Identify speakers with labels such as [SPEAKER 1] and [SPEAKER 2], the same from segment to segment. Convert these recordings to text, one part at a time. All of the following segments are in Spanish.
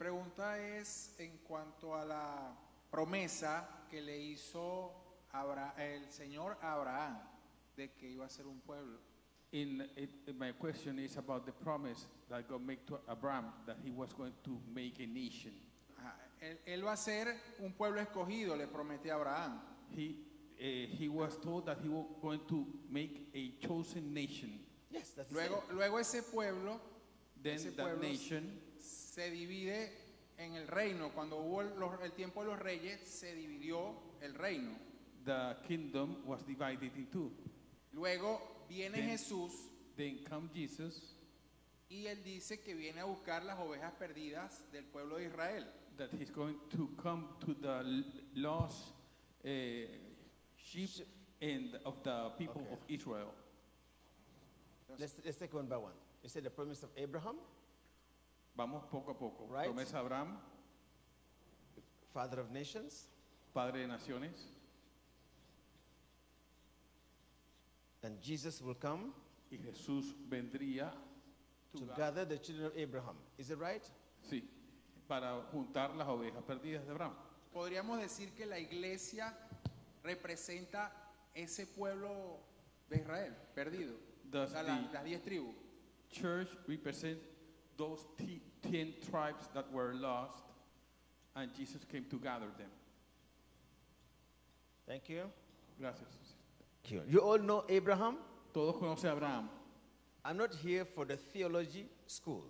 [SPEAKER 1] Mi pregunta es en cuanto a la promesa que le hizo Abra- el Señor a Abraham de que iba a ser un pueblo.
[SPEAKER 2] In, it, my question is about the promise that God made to Abraham that he was going to make a nation.
[SPEAKER 1] Ajá, Él, él va a ser un pueblo escogido, le prometió a Abraham.
[SPEAKER 2] He, uh, he was told that he was going to make a chosen nation.
[SPEAKER 3] Yes, that's
[SPEAKER 1] Luego, luego ese pueblo
[SPEAKER 2] Then
[SPEAKER 1] Ese
[SPEAKER 2] that
[SPEAKER 1] pueblo-
[SPEAKER 2] nation
[SPEAKER 1] se divide en el reino. Cuando hubo el, los- el tiempo de los reyes, se dividió el reino.
[SPEAKER 2] the kingdom was divided in two.
[SPEAKER 1] Luego viene
[SPEAKER 2] Then-
[SPEAKER 1] Jesús
[SPEAKER 2] Then come Jesus,
[SPEAKER 1] y él dice que viene a buscar las ovejas perdidas del pueblo de Israel.
[SPEAKER 2] that he's going to come to the l- lost uh, sheep and of the people
[SPEAKER 3] Okay.
[SPEAKER 2] of Israel.
[SPEAKER 3] Let's, let's take one by one. You said the promise of Abraham,
[SPEAKER 2] Vamos poco a poco.
[SPEAKER 3] Right.
[SPEAKER 2] Promesa Abraham,
[SPEAKER 3] father of nations,
[SPEAKER 2] padre de naciones,
[SPEAKER 3] and Jesus will come
[SPEAKER 2] y Jesús vendría
[SPEAKER 3] to
[SPEAKER 2] to ga-
[SPEAKER 3] gather the children of Abraham. Is it right?
[SPEAKER 2] sí, para juntar las ovejas perdidas de Abraham.
[SPEAKER 1] Podríamos decir que la iglesia representa ese pueblo de Israel perdido. O
[SPEAKER 2] Does
[SPEAKER 1] sea, la-
[SPEAKER 2] the
[SPEAKER 1] las diez tribus.
[SPEAKER 2] church represent those t- ten tribes that were lost, and Jesus came to gather them.
[SPEAKER 3] Thank you.
[SPEAKER 2] Gracias.
[SPEAKER 3] Thank you. You all know Abraham.
[SPEAKER 2] Todos conocen a Abraham.
[SPEAKER 3] I'm not here for the theology school,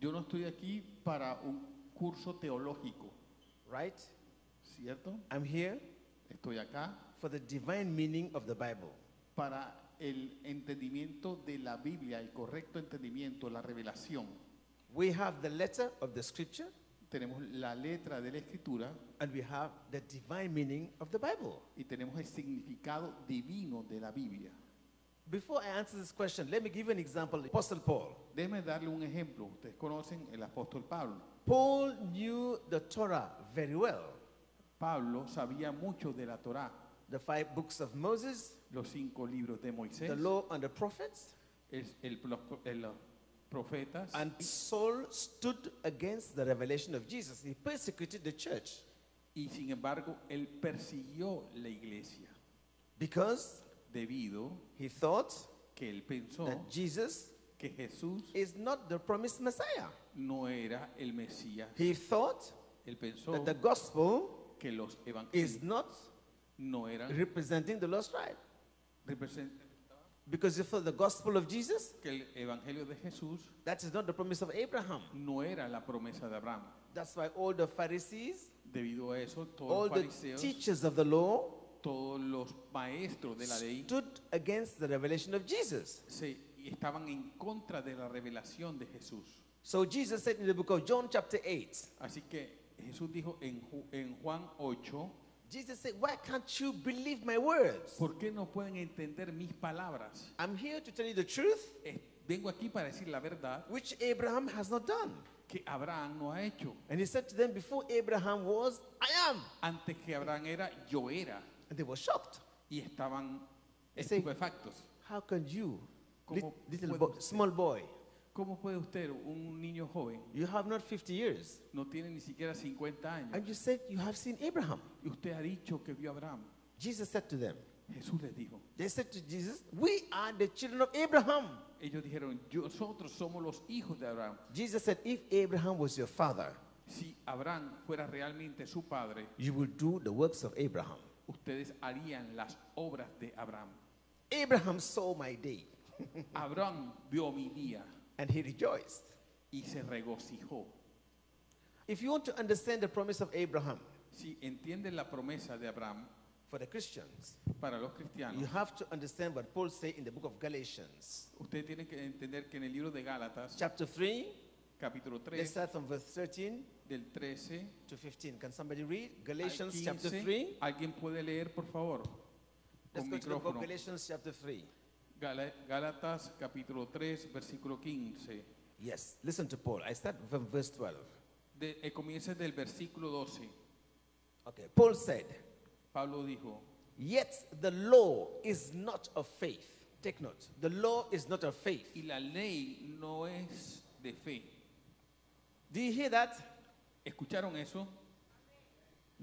[SPEAKER 2] Yo no estoy aquí para un curso teológico,
[SPEAKER 3] right?
[SPEAKER 2] ¿cierto?
[SPEAKER 3] I'm here
[SPEAKER 2] Estoy acá
[SPEAKER 3] for the divine meaning of the Bible.
[SPEAKER 2] para el entendimiento de la Biblia, el correcto entendimiento, la revelación.
[SPEAKER 3] We have the letter of the scripture
[SPEAKER 2] Tenemos la letra de la escritura
[SPEAKER 3] and we have the divine meaning of the Bible.
[SPEAKER 2] y tenemos el significado divino de la Biblia.
[SPEAKER 3] Before I answer this question, let me give you an example. Apostle Paul.
[SPEAKER 2] Déjenme darle un ejemplo. Ustedes conocen el apóstol Pablo.
[SPEAKER 3] Paul knew the Torah very well.
[SPEAKER 2] Pablo sabía mucho de la Torá,
[SPEAKER 3] The five books of Moses,
[SPEAKER 2] los cinco libros de Moisés,
[SPEAKER 3] the law and the prophets.
[SPEAKER 2] el- el- los profetas.
[SPEAKER 3] And Saul stood against the revelation of Jesus. He persecuted the church
[SPEAKER 2] y sin embargo, él persiguió la iglesia
[SPEAKER 3] because
[SPEAKER 2] debido
[SPEAKER 3] he thought
[SPEAKER 2] que él pensó
[SPEAKER 3] that Jesus
[SPEAKER 2] que Jesús
[SPEAKER 3] is not the promised Messiah.
[SPEAKER 2] no era el Mesías.
[SPEAKER 3] He thought
[SPEAKER 2] Él pensó
[SPEAKER 3] that the gospel
[SPEAKER 2] que los
[SPEAKER 3] is not
[SPEAKER 2] no eran
[SPEAKER 3] representing the lost tribe.
[SPEAKER 2] represent-
[SPEAKER 3] Because thought the gospel of Jesus,
[SPEAKER 2] que el evangelio de Jesús
[SPEAKER 3] that is not the promise of Abraham.
[SPEAKER 2] no era la promesa de Abraham.
[SPEAKER 3] That's why all the Pharisees,
[SPEAKER 2] Debido a eso, todos
[SPEAKER 3] all
[SPEAKER 2] los
[SPEAKER 3] the
[SPEAKER 2] fariseos,
[SPEAKER 3] teachers of the law
[SPEAKER 2] todos los maestros de la ley
[SPEAKER 3] stood against the revelation of Jesus.
[SPEAKER 2] se estaban en contra de la revelación de Jesús.
[SPEAKER 3] So Jesus said in the book of John, chapter 8,
[SPEAKER 2] Así que Jesús dijo en Juan 8,
[SPEAKER 3] Jesus said, Why can't you believe my words?
[SPEAKER 2] ¿por qué no pueden entender mis palabras?
[SPEAKER 3] I'm here to tell you the truth,
[SPEAKER 2] Eh, vengo aquí para decir la verdad
[SPEAKER 3] which Abraham has not done.
[SPEAKER 2] que Abraham no ha hecho.
[SPEAKER 3] And he said to them, Before Abraham was, I am.
[SPEAKER 2] Antes que Abraham era, yo era.
[SPEAKER 3] And they were shocked.
[SPEAKER 2] Y estaban
[SPEAKER 3] Ese-
[SPEAKER 2] estupefactos.
[SPEAKER 3] How can you, lit-
[SPEAKER 2] ¿Cómo
[SPEAKER 3] little
[SPEAKER 2] puede
[SPEAKER 3] boy,
[SPEAKER 2] usted?
[SPEAKER 3] small boy,
[SPEAKER 2] ¿Cómo puede usted, un niño joven,
[SPEAKER 3] you have not 50 years,
[SPEAKER 2] no tiene ni siquiera 50 años,
[SPEAKER 3] and you said you have seen Abraham?
[SPEAKER 2] y usted ha dicho que vio a Abraham?
[SPEAKER 3] Jesus said to them,
[SPEAKER 2] Jesús les dijo.
[SPEAKER 3] They said to Jesus, We are the children of Abraham.
[SPEAKER 2] Ellos dijeron, nosotros somos los hijos de Abraham.
[SPEAKER 3] Jesus said, If Abraham was your father,
[SPEAKER 2] Si Abraham fuera realmente su padre,
[SPEAKER 3] you will do the works of Abraham.
[SPEAKER 2] ustedes harían las obras de Abraham.
[SPEAKER 3] Abraham saw my day,
[SPEAKER 2] Abraham vio mi día
[SPEAKER 3] and he rejoiced.
[SPEAKER 2] y se regocijó.
[SPEAKER 3] If you want to understand the promise of Abraham
[SPEAKER 2] Si la promesa de Abraham
[SPEAKER 3] for the Christians,
[SPEAKER 2] para los
[SPEAKER 3] you have to understand what Paul said in the book of Galatians,
[SPEAKER 2] ustedes tienen que entender que en el libro de Gálatas,
[SPEAKER 3] chapter 3.
[SPEAKER 2] capítulo
[SPEAKER 3] Let's start from verse 13
[SPEAKER 2] del 13
[SPEAKER 3] to 15. Can somebody read?
[SPEAKER 2] al
[SPEAKER 3] Galatians chapter 3.
[SPEAKER 2] ¿alguien puede leer, por favor?
[SPEAKER 3] Let's go to the book of. Galatians chapter 3.
[SPEAKER 2] Gálatas, capítulo 3, versículo 15.
[SPEAKER 3] Yes, listen to Paul. I start from verse 12.
[SPEAKER 2] De, eh, comienza del versículo 12.
[SPEAKER 3] Okay, Paul said,
[SPEAKER 2] Pablo dijo,
[SPEAKER 3] Yet the law is not of faith. Take note. The law is not of faith.
[SPEAKER 2] y la ley no es de fe.
[SPEAKER 3] Do you hear that?
[SPEAKER 2] ¿Escucharon eso?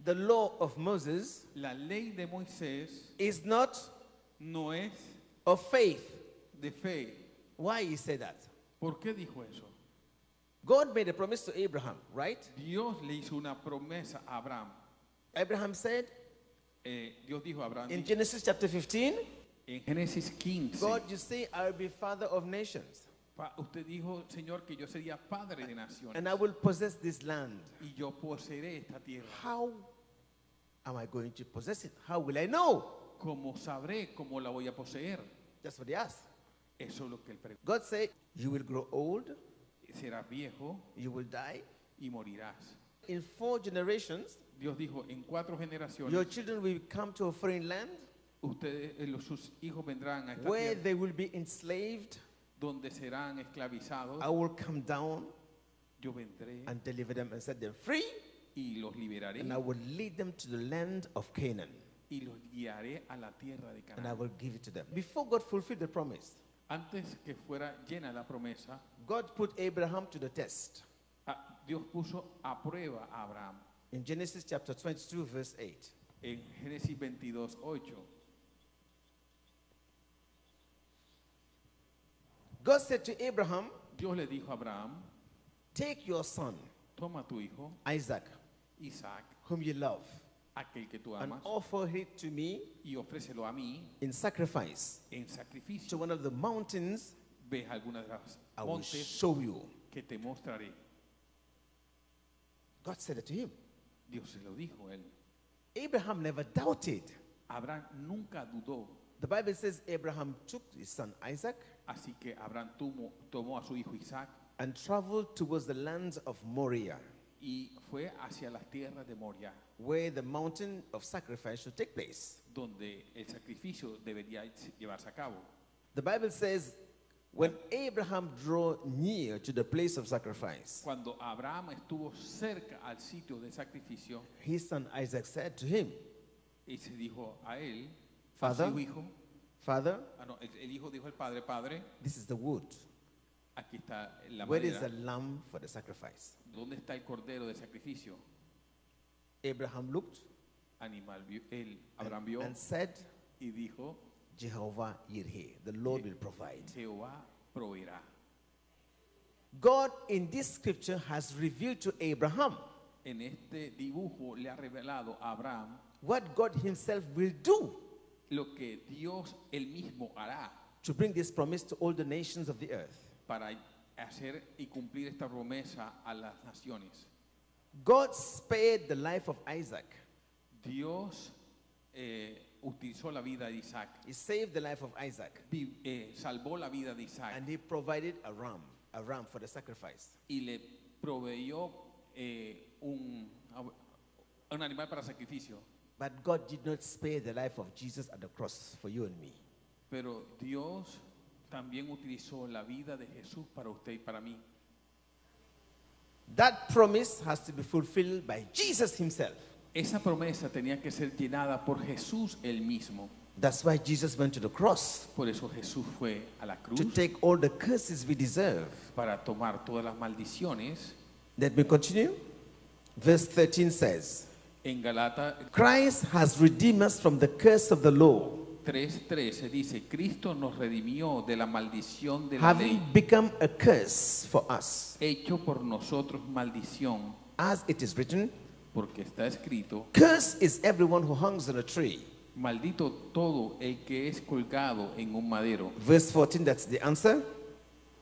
[SPEAKER 3] The law of Moses
[SPEAKER 2] La ley de Moisés
[SPEAKER 3] is not
[SPEAKER 2] no es
[SPEAKER 3] of faith.
[SPEAKER 2] de fe.
[SPEAKER 3] Why he said that?
[SPEAKER 2] ¿Por qué dijo eso?
[SPEAKER 3] God made a promise to Abraham, right?
[SPEAKER 2] Dios le hizo una promesa a Abraham.
[SPEAKER 3] Abraham said
[SPEAKER 2] Eh, Dios dijo a Abraham
[SPEAKER 3] in Genesis chapter 15,
[SPEAKER 2] en Génesis 15.
[SPEAKER 3] God, you say, I will be father of nations,
[SPEAKER 2] pa- usted dijo, Señor, que yo sería padre de naciones
[SPEAKER 3] and I will possess this land.
[SPEAKER 2] y yo poseeré esta tierra.
[SPEAKER 3] How am I going to possess it? How will I know?
[SPEAKER 2] ¿Cómo sabré cómo la voy a poseer?
[SPEAKER 3] That's what he asked.
[SPEAKER 2] Eso es lo que él pregunta.
[SPEAKER 3] God said, You will grow old,
[SPEAKER 2] Serás viejo
[SPEAKER 3] you will die.
[SPEAKER 2] y morirás.
[SPEAKER 3] In four generations,
[SPEAKER 2] Dios dijo, en cuatro generaciones,
[SPEAKER 3] your children will come to a foreign land
[SPEAKER 2] ustedes, eh, los- sus hijos vendrán a esta
[SPEAKER 3] where
[SPEAKER 2] tierra
[SPEAKER 3] they will be enslaved.
[SPEAKER 2] donde serán esclavizados.
[SPEAKER 3] I will come down
[SPEAKER 2] Yo vendré
[SPEAKER 3] and deliver them and set them free,
[SPEAKER 2] y los liberaré
[SPEAKER 3] and I will lead them to the land of Canaan,
[SPEAKER 2] y los guiaré a la tierra de
[SPEAKER 3] and I
[SPEAKER 2] Canaán.
[SPEAKER 3] will give it to them. Before God fulfilled the promise,
[SPEAKER 2] Antes que fuera llena la promesa,
[SPEAKER 3] God put Abraham to the test.
[SPEAKER 2] ah, Dios puso a prueba a Abraham.
[SPEAKER 3] In Genesis chapter 22, verse 8.
[SPEAKER 2] En Génesis 22, 8,
[SPEAKER 3] God said to Abraham,
[SPEAKER 2] Dios le dijo a Abraham,
[SPEAKER 3] Take your son,
[SPEAKER 2] toma tu hijo,
[SPEAKER 3] Isaac,
[SPEAKER 2] Isaac,
[SPEAKER 3] whom you love,
[SPEAKER 2] aquel que tú
[SPEAKER 3] and
[SPEAKER 2] amas,
[SPEAKER 3] offer it to me
[SPEAKER 2] y ofrécelo a mí
[SPEAKER 3] in sacrifice
[SPEAKER 2] en
[SPEAKER 3] to
[SPEAKER 2] sacrificio.
[SPEAKER 3] one of the mountains
[SPEAKER 2] Ves algunas de las
[SPEAKER 3] I will
[SPEAKER 2] montes
[SPEAKER 3] show you.
[SPEAKER 2] que te mostraré.
[SPEAKER 3] God said it to him.
[SPEAKER 2] Dios se lo dijo a él.
[SPEAKER 3] Abraham never doubted.
[SPEAKER 2] Abraham nunca dudó.
[SPEAKER 3] The Bible says Abraham took his son Isaac
[SPEAKER 2] Así que Abraham tomó, tomó a su hijo Isaac
[SPEAKER 3] and traveled towards the lands of Moriah,
[SPEAKER 2] y fue hacia las tierras de Moria,
[SPEAKER 3] where the mountain of sacrifice should take place.
[SPEAKER 2] donde el sacrificio debería llevarse a cabo.
[SPEAKER 3] The Bible says, when Abraham drew near to the place of sacrifice,
[SPEAKER 2] Cuando Abraham estuvo cerca al sitio de sacrificio,
[SPEAKER 3] his son Isaac said to him,
[SPEAKER 2] y se dijo a él,
[SPEAKER 3] Father?
[SPEAKER 2] a su hijo,
[SPEAKER 3] Father,
[SPEAKER 2] ah, no, el, el hijo dijo al padre, padre,
[SPEAKER 3] this is the wood.
[SPEAKER 2] aquí está la
[SPEAKER 3] Where is the lamb for the sacrifice?
[SPEAKER 2] ¿dónde está el cordero de sacrificio?
[SPEAKER 3] Abraham looked
[SPEAKER 2] Animal, vio- él, Abraham
[SPEAKER 3] and,
[SPEAKER 2] vio
[SPEAKER 3] and said,
[SPEAKER 2] y dijo,
[SPEAKER 3] Jehovah Yireh, the Lord will provide.
[SPEAKER 2] Jehová proveerá.
[SPEAKER 3] God in this scripture has revealed to Abraham
[SPEAKER 2] En este dibujo le ha revelado a Abraham
[SPEAKER 3] what God himself will do
[SPEAKER 2] lo que Dios él mismo hará
[SPEAKER 3] to bring this promise to all the nations of the earth.
[SPEAKER 2] para hacer y cumplir esta promesa a las naciones.
[SPEAKER 3] God spared the life of Isaac.
[SPEAKER 2] Dios eh, utilizó la vida de Isaac,
[SPEAKER 3] He saved the life of Isaac.
[SPEAKER 2] vi- eh, salvó la vida de Isaac
[SPEAKER 3] And he provided a ram, a ram for the sacrifice.
[SPEAKER 2] y le proveyó eh, un, un animal para sacrificio.
[SPEAKER 3] But God did not spare the life of Jesus at the cross for you and me.
[SPEAKER 2] Pero Dios también utilizó la vida de Jesús para usted y para mí.
[SPEAKER 3] That promise has to be fulfilled by Jesus himself.
[SPEAKER 2] Esa promesa tenía que ser llenada por Jesús él mismo.
[SPEAKER 3] That's why Jesus went to the cross
[SPEAKER 2] Por eso Jesús fue a la cruz
[SPEAKER 3] to take all the curses we deserve.
[SPEAKER 2] para tomar todas las maldiciones.
[SPEAKER 3] Let me continue. Verse 13 says,
[SPEAKER 2] En Galata
[SPEAKER 3] Christ has redeemed us from the curse of the law,
[SPEAKER 2] 3:13 dice, Cristo nos redimió de la maldición de la ley,
[SPEAKER 3] having become a curse for us.
[SPEAKER 2] hecho por nosotros maldición,
[SPEAKER 3] As it is written,
[SPEAKER 2] porque está escrito,
[SPEAKER 3] Curse is everyone who hangs on a tree.
[SPEAKER 2] maldito todo el que es colgado en un madero.
[SPEAKER 3] Verse 14, that's the answer.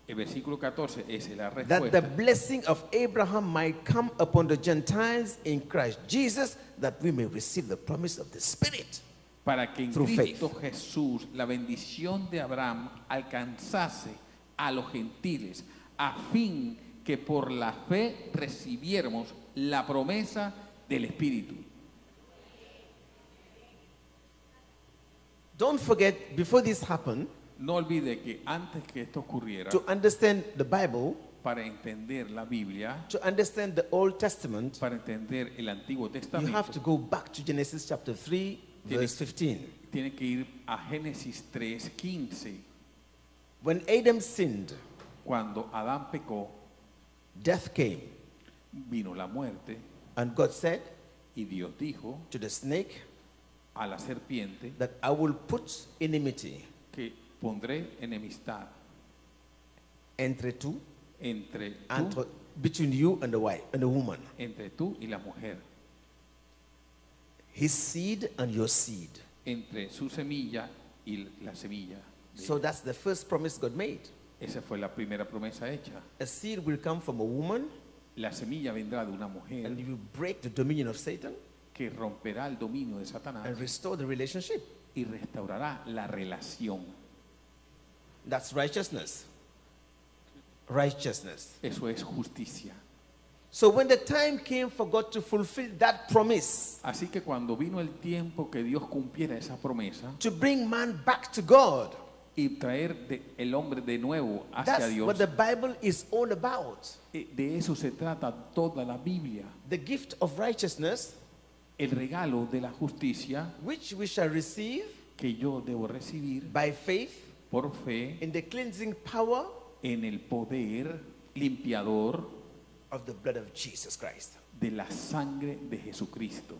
[SPEAKER 2] El versículo 14 es la
[SPEAKER 3] That the
[SPEAKER 2] respuesta.
[SPEAKER 3] blessing of Abraham might come upon the Gentiles in Christ Jesus, that we may receive the promise of the Spirit.
[SPEAKER 2] Para que en
[SPEAKER 3] Through
[SPEAKER 2] Cristo Jesús la bendición de Abraham alcanzase a los gentiles, a fin que por la fe recibiéramos la promesa del Espíritu.
[SPEAKER 3] Don't forget, before this happened,
[SPEAKER 2] No olvide que antes que esto ocurriera,
[SPEAKER 3] to understand the Bible,
[SPEAKER 2] para entender la Biblia,
[SPEAKER 3] to understand the Old Testament,
[SPEAKER 2] para entender el Antiguo
[SPEAKER 3] you have
[SPEAKER 2] Testamento,
[SPEAKER 3] to go back to Genesis chapter 3, verse 15.
[SPEAKER 2] tiene que ir a Génesis 3:15.
[SPEAKER 3] When Adam sinned,
[SPEAKER 2] Cuando Adán pecó,
[SPEAKER 3] death came.
[SPEAKER 2] vino la muerte
[SPEAKER 3] And God said
[SPEAKER 2] y Dios dijo
[SPEAKER 3] to the snake
[SPEAKER 2] a la serpiente
[SPEAKER 3] that I will put enmity
[SPEAKER 2] que pondré enemistad
[SPEAKER 3] entre tú
[SPEAKER 2] entre tú,
[SPEAKER 3] between you and the wife and the woman,
[SPEAKER 2] entre tú y la mujer,
[SPEAKER 3] his seed and your seed.
[SPEAKER 2] entre su semilla y la semilla.
[SPEAKER 3] So that's the first promise God made.
[SPEAKER 2] Esa fue la primera promesa hecha.
[SPEAKER 3] A seed will come from a woman
[SPEAKER 2] La semilla vendrá de una mujer
[SPEAKER 3] and you break the dominion of Satan
[SPEAKER 2] que romperá el dominio de Satanás
[SPEAKER 3] and restore the relationship.
[SPEAKER 2] y restaurará la relación.
[SPEAKER 3] That's righteousness. Righteousness.
[SPEAKER 2] Eso es justicia.
[SPEAKER 3] So when the time came for God to fulfill that promise,
[SPEAKER 2] Así que cuando vino el tiempo que Dios cumpliera esa promesa
[SPEAKER 3] to bring man back to God,
[SPEAKER 2] y traer de- el hombre de nuevo hacia
[SPEAKER 3] that's
[SPEAKER 2] Dios,
[SPEAKER 3] what the Bible is all about.
[SPEAKER 2] eh, de eso se trata toda la Biblia.
[SPEAKER 3] The gift of righteousness,
[SPEAKER 2] El regalo de la justicia
[SPEAKER 3] which we shall receive
[SPEAKER 2] que yo debo recibir
[SPEAKER 3] by faith
[SPEAKER 2] por fe
[SPEAKER 3] in the cleansing power
[SPEAKER 2] en el poder limpiador
[SPEAKER 3] of the blood of Jesus Christ.
[SPEAKER 2] de la sangre de Jesucristo.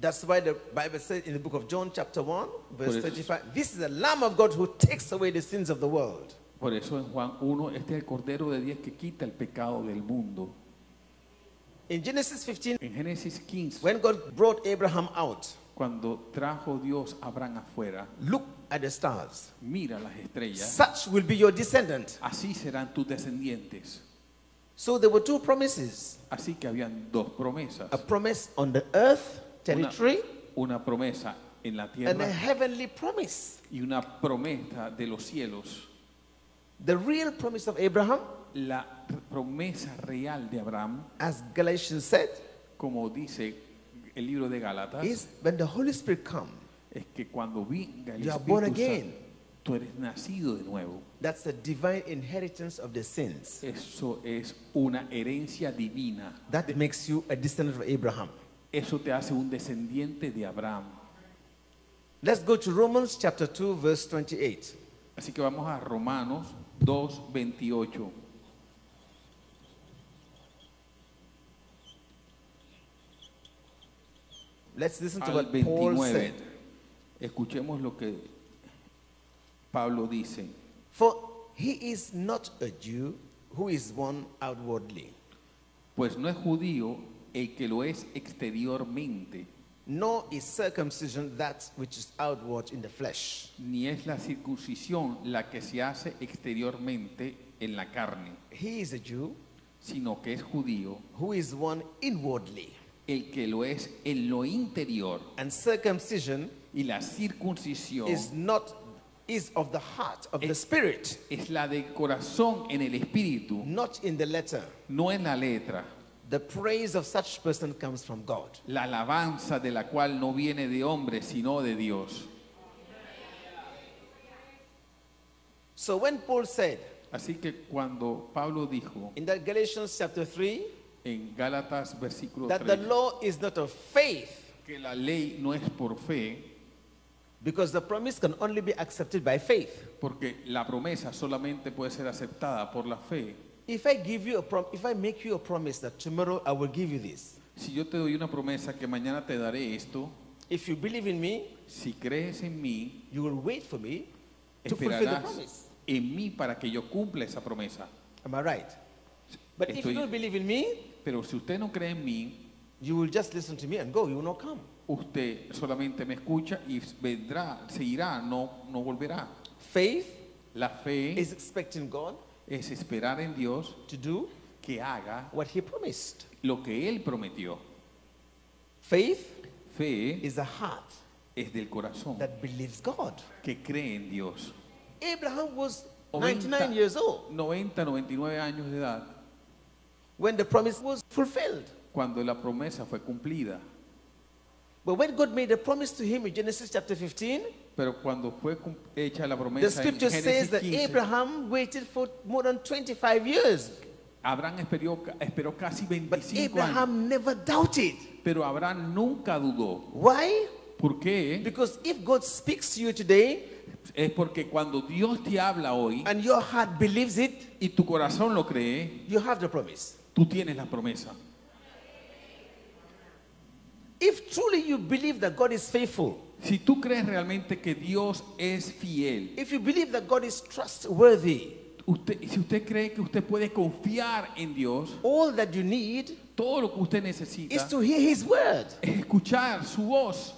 [SPEAKER 3] That's why the Bible says in the book of John, chapter 1, verse
[SPEAKER 2] Por eso-
[SPEAKER 3] 35, this is the Lamb of God who takes away the sins of the world.
[SPEAKER 2] Por eso en Juan 1, este es el Cordero de Dios que quita el pecado del mundo.
[SPEAKER 3] In Genesis 15,
[SPEAKER 2] En Génesis 15,
[SPEAKER 3] when God brought Abraham out,
[SPEAKER 2] cuando trajo Dios a Abraham afuera,
[SPEAKER 3] look at the stars.
[SPEAKER 2] mira las estrellas,
[SPEAKER 3] Such will be your descendant.
[SPEAKER 2] así serán tus descendientes.
[SPEAKER 3] So there were two promises
[SPEAKER 2] Así que habían dos promesas.
[SPEAKER 3] a promise on the earth territory
[SPEAKER 2] una promesa en la
[SPEAKER 3] and a
[SPEAKER 2] tierra
[SPEAKER 3] heavenly promise.
[SPEAKER 2] y una promesa de los cielos.
[SPEAKER 3] The real promise of Abraham,
[SPEAKER 2] La promesa real de Abraham,
[SPEAKER 3] as Galatians said,
[SPEAKER 2] como dice el libro de Gálatas,
[SPEAKER 3] is when the Holy Spirit comes.
[SPEAKER 2] es que cuando venga el
[SPEAKER 3] You are born again.
[SPEAKER 2] Tú eres nacido de nuevo.
[SPEAKER 3] That's the divine inheritance of the sins.
[SPEAKER 2] Eso es una herencia divina.
[SPEAKER 3] That makes you a descendant of Abraham.
[SPEAKER 2] Eso te hace un descendiente de Abraham.
[SPEAKER 3] Let's go to Romans chapter 2, verse 28.
[SPEAKER 2] Así que vamos a Romanos 2, 28.
[SPEAKER 3] Let's listen to
[SPEAKER 2] al
[SPEAKER 3] what Paul
[SPEAKER 2] 29.
[SPEAKER 3] said.
[SPEAKER 2] Escuchemos lo que Pablo dice.
[SPEAKER 3] For he is not a Jew who is one outwardly,
[SPEAKER 2] Pues no es judío el que lo es exteriormente,
[SPEAKER 3] nor is circumcision that which is outward in the flesh.
[SPEAKER 2] ni es la circuncisión la que se hace exteriormente en la carne,
[SPEAKER 3] He is a Jew
[SPEAKER 2] sino que es judío
[SPEAKER 3] who is one inwardly,
[SPEAKER 2] el que lo es en lo interior.
[SPEAKER 3] and circumcision
[SPEAKER 2] Y la circuncisión
[SPEAKER 3] is not is of the heart of the spirit,
[SPEAKER 2] es la del corazón en el espíritu,
[SPEAKER 3] not in the letter.
[SPEAKER 2] no en la letra.
[SPEAKER 3] The praise of such person comes from God.
[SPEAKER 2] La alabanza de la cual no viene de hombre, sino de Dios.
[SPEAKER 3] So when Paul said
[SPEAKER 2] Así que cuando Pablo dijo
[SPEAKER 3] in that Galatians chapter 3
[SPEAKER 2] en Gálatas versículo
[SPEAKER 3] that the
[SPEAKER 2] 3
[SPEAKER 3] law is not of faith,
[SPEAKER 2] que la ley no es por fe,
[SPEAKER 3] because the promise can only be accepted by faith.
[SPEAKER 2] porque la promesa solamente puede ser aceptada por la fe.
[SPEAKER 3] If I give you a prom- if I make you a promise that tomorrow I will give you this,
[SPEAKER 2] Si yo te doy una promesa que mañana te daré esto,
[SPEAKER 3] if you believe in me,
[SPEAKER 2] si crees en mí,
[SPEAKER 3] you will wait for me to fulfill the promise.
[SPEAKER 2] en mí para que yo cumpla esa promesa.
[SPEAKER 3] Am I right? But if you
[SPEAKER 2] Estoy-
[SPEAKER 3] don't believe in me,
[SPEAKER 2] Pero si usted no cree en mí,
[SPEAKER 3] you will just listen to me and go. You will not come.
[SPEAKER 2] Usted solamente me escucha y vendrá, se irá, no, no volverá.
[SPEAKER 3] Faith
[SPEAKER 2] La fe
[SPEAKER 3] is expecting God
[SPEAKER 2] es esperar en Dios
[SPEAKER 3] to do
[SPEAKER 2] que haga
[SPEAKER 3] what He promised.
[SPEAKER 2] lo que Él prometió.
[SPEAKER 3] Faith
[SPEAKER 2] Fe
[SPEAKER 3] is a heart
[SPEAKER 2] es del corazón
[SPEAKER 3] that believes God.
[SPEAKER 2] que cree en Dios.
[SPEAKER 3] Abraham was
[SPEAKER 2] 90,
[SPEAKER 3] 99 years old
[SPEAKER 2] 90, 99 años de edad
[SPEAKER 3] when the promise was fulfilled.
[SPEAKER 2] cuando la promesa fue cumplida.
[SPEAKER 3] But when God made a promise to him in Genesis chapter 15,
[SPEAKER 2] Pero cuando fue hecha la
[SPEAKER 3] the
[SPEAKER 2] promesa en
[SPEAKER 3] scripture says
[SPEAKER 2] Génesis
[SPEAKER 3] that
[SPEAKER 2] 15,
[SPEAKER 3] Abraham waited for more than 25 years.
[SPEAKER 2] Abraham esperó, esperó casi
[SPEAKER 3] But
[SPEAKER 2] 25 años.
[SPEAKER 3] Abraham never doubted.
[SPEAKER 2] Pero Abraham nunca dudó.
[SPEAKER 3] Why?
[SPEAKER 2] ¿Por qué?
[SPEAKER 3] Because if God speaks to you today
[SPEAKER 2] Es porque cuando Dios te habla hoy
[SPEAKER 3] and your heart believes it,
[SPEAKER 2] y tu corazón lo cree,
[SPEAKER 3] you have the promise.
[SPEAKER 2] tú tienes la promesa.
[SPEAKER 3] If truly you believe that God is faithful,
[SPEAKER 2] Si tú crees realmente que Dios es fiel,
[SPEAKER 3] if you believe that God is trustworthy,
[SPEAKER 2] usted, si usted cree que usted puede confiar en Dios,
[SPEAKER 3] all that you need
[SPEAKER 2] todo lo que usted necesita is
[SPEAKER 3] to hear His word.
[SPEAKER 2] es escuchar su voz.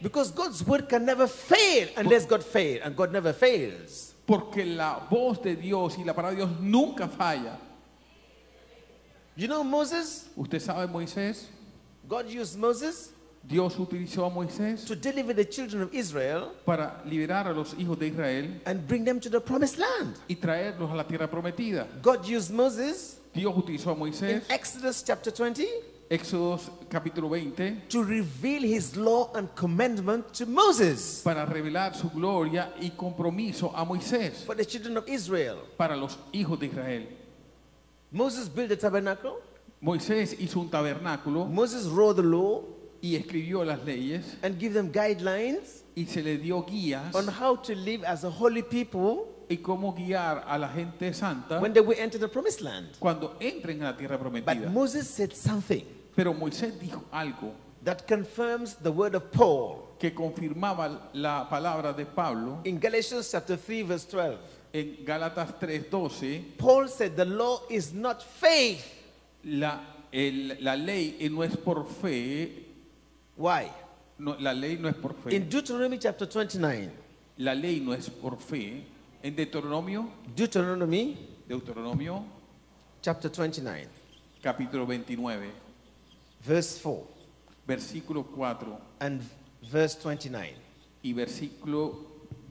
[SPEAKER 3] Because God's word can never fail unless God fails, and God never fails.
[SPEAKER 2] Porque la voz de Dios y la palabra de Dios nunca falla.
[SPEAKER 3] You know Moses?
[SPEAKER 2] Usted sabe Moisés,
[SPEAKER 3] God used Moses
[SPEAKER 2] Dios utilizó a Moisés
[SPEAKER 3] to deliver the children of Israel
[SPEAKER 2] para liberar a los hijos de Israel
[SPEAKER 3] and bring them to the promised land.
[SPEAKER 2] y traerlos a la tierra prometida.
[SPEAKER 3] God used Moses
[SPEAKER 2] Dios utilizó a
[SPEAKER 3] in
[SPEAKER 2] Moisés,
[SPEAKER 3] Exodus chapter 20
[SPEAKER 2] Éxodo capítulo 20,
[SPEAKER 3] to reveal his law and commandment to Moses
[SPEAKER 2] para revelar su gloria y compromiso a Moisés
[SPEAKER 3] for the children of Israel.
[SPEAKER 2] para los hijos de Israel.
[SPEAKER 3] Moses built the tabernacle,
[SPEAKER 2] Moisés hizo un tabernáculo
[SPEAKER 3] Moses wrote the law
[SPEAKER 2] y escribió las leyes
[SPEAKER 3] and give them guidelines
[SPEAKER 2] y se le dio guías
[SPEAKER 3] on how to live as a holy people
[SPEAKER 2] y cómo guiar a la gente santa
[SPEAKER 3] when they will enter the promised land.
[SPEAKER 2] cuando entren a la tierra
[SPEAKER 3] But
[SPEAKER 2] prometida.
[SPEAKER 3] Moses said something
[SPEAKER 2] Pero Moisés dijo algo
[SPEAKER 3] that confirms the word of Paul
[SPEAKER 2] que confirmaba la palabra de Pablo
[SPEAKER 3] in Galatians chapter 3 verse 12.
[SPEAKER 2] en Gálatas 3:12.
[SPEAKER 3] Paul said the law is not faith.
[SPEAKER 2] La, el- la ley eh, no es por fe,
[SPEAKER 3] Why?
[SPEAKER 2] no, la ley no es por fe.
[SPEAKER 3] In Deuteronomy chapter 29,
[SPEAKER 2] La ley no es por fe. En Deuteronomio,
[SPEAKER 3] Deuteronomy
[SPEAKER 2] Deuteronomio
[SPEAKER 3] chapter 29,
[SPEAKER 2] capítulo 29,
[SPEAKER 3] verse 4
[SPEAKER 2] versículo 4
[SPEAKER 3] and verse 29.
[SPEAKER 2] y versículo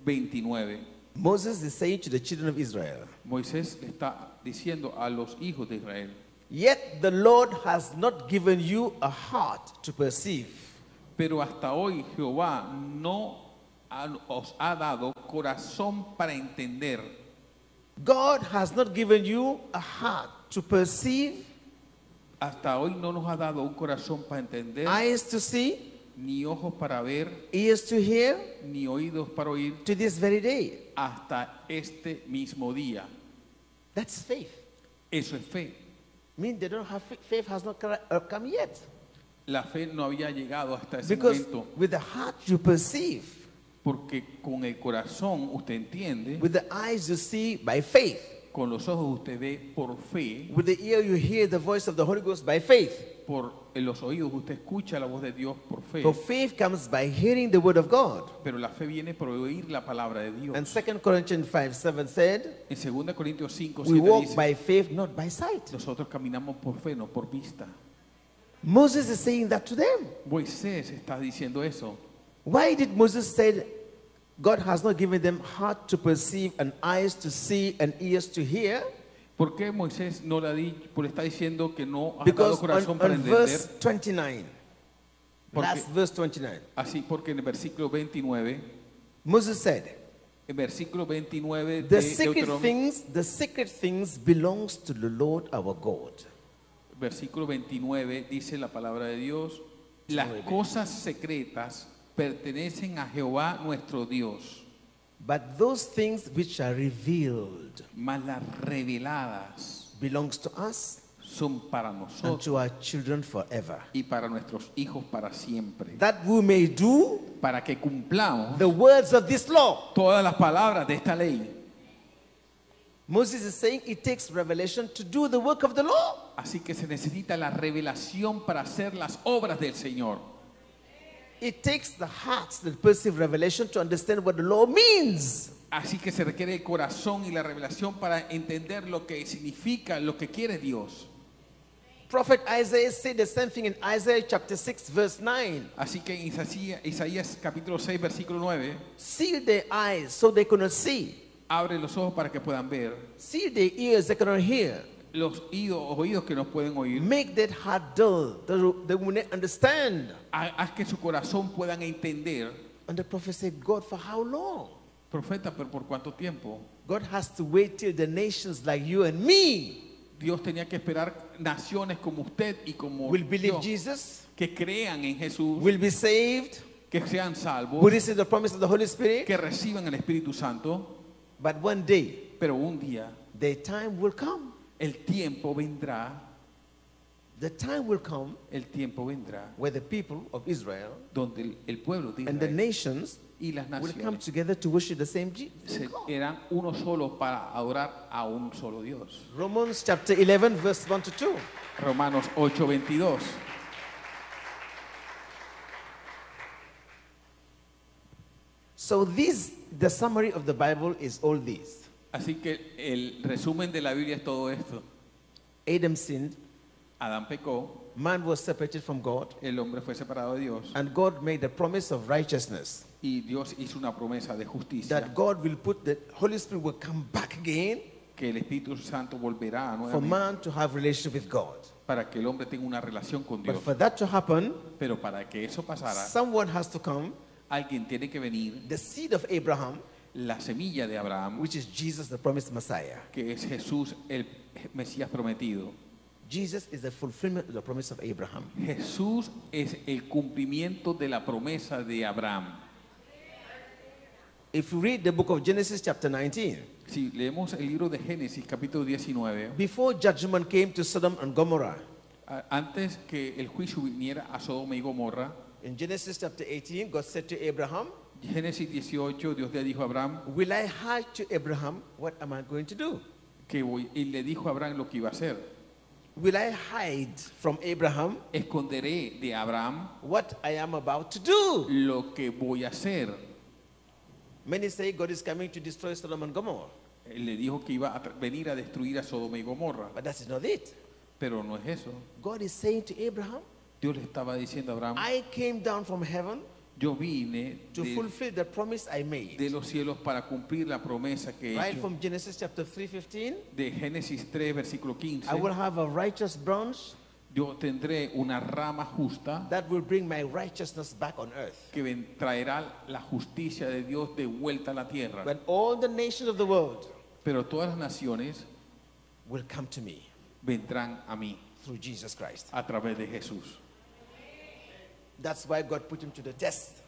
[SPEAKER 2] 29.
[SPEAKER 3] Moses is saying to the children of Israel,
[SPEAKER 2] Moisés está diciendo a los hijos de Israel,
[SPEAKER 3] Yet the Lord has not given you a heart to perceive,
[SPEAKER 2] pero hasta hoy Jehová no os ha dado corazón para entender.
[SPEAKER 3] God has not given you a heart to perceive,
[SPEAKER 2] Hasta hoy no nos ha dado un corazón para entender,
[SPEAKER 3] eyes to see,
[SPEAKER 2] ni ojos para ver,
[SPEAKER 3] ears to hear,
[SPEAKER 2] ni oídos para oír,
[SPEAKER 3] to this very day.
[SPEAKER 2] hasta este mismo día.
[SPEAKER 3] That's faith.
[SPEAKER 2] Eso es fe.
[SPEAKER 3] Mean they don't have faith has not uh, come yet.
[SPEAKER 2] La fe no había llegado hasta ese
[SPEAKER 3] Because
[SPEAKER 2] momento,
[SPEAKER 3] with the heart you perceive,
[SPEAKER 2] porque con el corazón usted entiende,
[SPEAKER 3] with the eyes you see by faith,
[SPEAKER 2] con los ojos usted ve por fe,
[SPEAKER 3] with the ear you hear the voice of the Holy Ghost by faith.
[SPEAKER 2] por en los oídos usted escucha la voz de Dios por fe,
[SPEAKER 3] For faith comes by hearing the word of God.
[SPEAKER 2] pero la fe viene por oír la palabra de Dios.
[SPEAKER 3] And 2 Corinthians 5 7 said,
[SPEAKER 2] En 2 Corintios 5,
[SPEAKER 3] We walk
[SPEAKER 2] dice,
[SPEAKER 3] by faith, not by sight.
[SPEAKER 2] nosotros caminamos por fe, no por vista.
[SPEAKER 3] Moses is saying that to them.
[SPEAKER 2] Moisés está diciendo eso.
[SPEAKER 3] Why did Moses say God has not given them heart to perceive and eyes to see and ears to hear?
[SPEAKER 2] ¿Por qué Moisés no le di, por está diciendo que no ha dado
[SPEAKER 3] Because
[SPEAKER 2] corazón
[SPEAKER 3] on,
[SPEAKER 2] para
[SPEAKER 3] on
[SPEAKER 2] entender?
[SPEAKER 3] verse 29,
[SPEAKER 2] Porque-
[SPEAKER 3] last verse 29,
[SPEAKER 2] Así porque en el versículo 29,
[SPEAKER 3] Moses said,
[SPEAKER 2] el versículo 29
[SPEAKER 3] The
[SPEAKER 2] de
[SPEAKER 3] secret
[SPEAKER 2] Deuteronomio,
[SPEAKER 3] things, the secret things belongs to the Lord our God.
[SPEAKER 2] versículo 29 dice la palabra de Dios, las cosas secretas pertenecen a Jehová nuestro Dios,
[SPEAKER 3] But those things which are revealed
[SPEAKER 2] mas las reveladas
[SPEAKER 3] belongs to us
[SPEAKER 2] son para
[SPEAKER 3] and
[SPEAKER 2] nosotros
[SPEAKER 3] to our children forever.
[SPEAKER 2] y para nuestros hijos para siempre,
[SPEAKER 3] That we may do
[SPEAKER 2] para que cumplamos
[SPEAKER 3] the words of this law.
[SPEAKER 2] todas las palabras de esta ley.
[SPEAKER 3] Moses is saying it takes revelation to do the work of the law.
[SPEAKER 2] Así que se necesita la revelación para hacer las obras del Señor.
[SPEAKER 3] It takes the hearts that perceive revelation to understand what the law means.
[SPEAKER 2] Así que se requiere el corazón y la revelación para entender lo que significa, lo que quiere Dios.
[SPEAKER 3] Prophet Isaiah said the same thing in Isaiah chapter 6, verse 9.
[SPEAKER 2] Así que en Isaías, Isaías capítulo 6, versículo 9,
[SPEAKER 3] Seal their eyes so they cannot see.
[SPEAKER 2] abre los ojos para que puedan ver,
[SPEAKER 3] Seal their ears they cannot hear.
[SPEAKER 2] Los oídos, oídos que nos pueden oír,
[SPEAKER 3] Make that heart dull, they will not understand.
[SPEAKER 2] ha- haz que su corazón puedan entender.
[SPEAKER 3] And the prophet said, God, for how long?
[SPEAKER 2] Profeta, pero ¿por cuánto tiempo?
[SPEAKER 3] God has to wait till the nations like you and me
[SPEAKER 2] Dios tenía que esperar naciones como usted y como
[SPEAKER 3] will believe Jesus,
[SPEAKER 2] que crean en Jesús,
[SPEAKER 3] will be saved,
[SPEAKER 2] que sean salvos,
[SPEAKER 3] will receive the promise of the Holy Spirit.
[SPEAKER 2] que reciban el Espíritu Santo,
[SPEAKER 3] But one day,
[SPEAKER 2] pero un día
[SPEAKER 3] their time will come.
[SPEAKER 2] El tiempo vendrá,
[SPEAKER 3] The time will come
[SPEAKER 2] el tiempo vendrá
[SPEAKER 3] where the people of Israel
[SPEAKER 2] donde el, el pueblo de
[SPEAKER 3] and the nations
[SPEAKER 2] y las
[SPEAKER 3] will come together to worship the same Je-
[SPEAKER 2] se-
[SPEAKER 3] God.
[SPEAKER 2] eran uno solo para adorar a un solo Dios.
[SPEAKER 3] Romans chapter 11, verse 1 to 2.
[SPEAKER 2] Romanos 8:22.
[SPEAKER 3] So, this, the summary of the Bible is all this
[SPEAKER 2] Así que el resumen de la Biblia es todo esto.
[SPEAKER 3] Adam sinned,
[SPEAKER 2] Adán pecó,
[SPEAKER 3] man was separated from God,
[SPEAKER 2] el hombre fue separado de Dios.
[SPEAKER 3] And God made a promise of righteousness.
[SPEAKER 2] Y Dios hizo una promesa de justicia.
[SPEAKER 3] That God will put the Holy Spirit will come back again
[SPEAKER 2] que el Espíritu Santo volverá
[SPEAKER 3] for
[SPEAKER 2] nuevamente
[SPEAKER 3] man to have relationship with God.
[SPEAKER 2] para que el hombre tenga una relación con Dios.
[SPEAKER 3] But for that to happen,
[SPEAKER 2] Pero para que eso pasara,
[SPEAKER 3] someone has to come,
[SPEAKER 2] alguien tiene que venir,
[SPEAKER 3] the seed of Abraham,
[SPEAKER 2] la semilla de Abraham,
[SPEAKER 3] which is Jesus, the promised Messiah.
[SPEAKER 2] que es Jesús el Mesías prometido.
[SPEAKER 3] Jesus is the fulfillment of the promise of Abraham.
[SPEAKER 2] Jesús es el cumplimiento de la promesa de Abraham.
[SPEAKER 3] If you read the book of Genesis, chapter 19,
[SPEAKER 2] Si leemos el libro de Génesis capítulo 19,
[SPEAKER 3] before judgment came to Sodom and Gomorrah,
[SPEAKER 2] antes que el juicio viniera a Sodoma y Gomorra,
[SPEAKER 3] in Genesis chapter 18, God said to Abraham,
[SPEAKER 2] Génesis 18, Dios le dijo a Abraham
[SPEAKER 3] Will I hide to Abraham what am I going to do?
[SPEAKER 2] que voy, y le dijo a Abraham lo que iba a hacer.
[SPEAKER 3] Will I hide from Abraham
[SPEAKER 2] Esconderé de Abraham
[SPEAKER 3] what I am about to do?
[SPEAKER 2] lo que voy a hacer.
[SPEAKER 3] Many say God is coming to destroy Sodom and Gomorrah,
[SPEAKER 2] Él le dijo que iba a tra- venir a destruir a Sodoma y Gomorra,
[SPEAKER 3] but that is not it.
[SPEAKER 2] pero no es eso.
[SPEAKER 3] God is saying to Abraham,
[SPEAKER 2] Dios le estaba diciendo a Abraham,
[SPEAKER 3] I came down from heaven
[SPEAKER 2] yo vine
[SPEAKER 3] to
[SPEAKER 2] de,
[SPEAKER 3] fulfill the promise I made.
[SPEAKER 2] de los cielos para cumplir la promesa que he
[SPEAKER 3] Right
[SPEAKER 2] hecho.
[SPEAKER 3] from Genesis chapter 3:15,
[SPEAKER 2] De Génesis 3, versículo 15,
[SPEAKER 3] I will have a righteous branch
[SPEAKER 2] yo tendré una rama justa
[SPEAKER 3] that will bring my righteousness back on earth.
[SPEAKER 2] que ven- traerá la justicia de Dios de vuelta a la tierra.
[SPEAKER 3] When all the nations of the world
[SPEAKER 2] Pero todas las naciones
[SPEAKER 3] will come to me
[SPEAKER 2] vendrán a mí
[SPEAKER 3] through Jesus Christ.
[SPEAKER 2] a través de Jesús.
[SPEAKER 3] That's why God put him to the test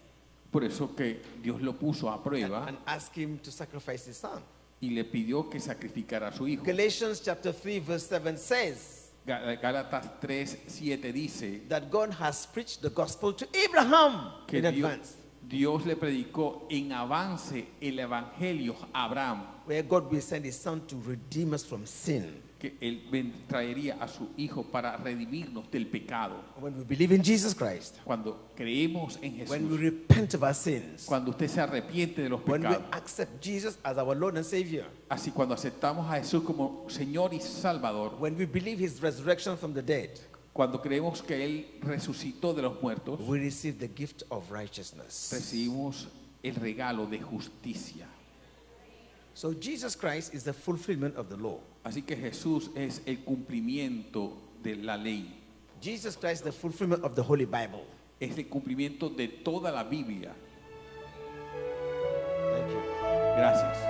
[SPEAKER 2] Por eso que Dios lo puso a
[SPEAKER 3] and,
[SPEAKER 2] prueba
[SPEAKER 3] and asked him to sacrifice his son.
[SPEAKER 2] y le pidió que sacrificara a su hijo.
[SPEAKER 3] Galatians chapter 3 verse 7 says
[SPEAKER 2] Gá- Gálatas 3, 7 dice
[SPEAKER 3] that God has preached the gospel to Abraham
[SPEAKER 2] que
[SPEAKER 3] in
[SPEAKER 2] Dios,
[SPEAKER 3] advance,
[SPEAKER 2] Dios le predicó en avance el evangelio a Abraham,
[SPEAKER 3] where God will send his son to redeem us from sin.
[SPEAKER 2] Que él traería a su hijo para redimirnos del pecado.
[SPEAKER 3] When we believe in Jesus Christ,
[SPEAKER 2] Cuando creemos en
[SPEAKER 3] when we
[SPEAKER 2] Jesús,
[SPEAKER 3] repent of our sins,
[SPEAKER 2] cuando usted se arrepiente de los
[SPEAKER 3] when we
[SPEAKER 2] pecados,
[SPEAKER 3] accept Jesus as our Lord and Savior,
[SPEAKER 2] así cuando aceptamos a Jesús como Señor y Salvador,
[SPEAKER 3] when we believe his resurrection from the dead,
[SPEAKER 2] cuando creemos que Él resucitó de los muertos,
[SPEAKER 3] we receive the gift of righteousness.
[SPEAKER 2] recibimos el regalo de justicia.
[SPEAKER 3] So Jesus Christ is the fulfillment of the law.
[SPEAKER 2] Así que Jesús es el cumplimiento de la ley,
[SPEAKER 3] Jesus Christ, the fulfillment of the Holy Bible.
[SPEAKER 2] es el cumplimiento de toda la Biblia.
[SPEAKER 3] Thank you.
[SPEAKER 2] Gracias.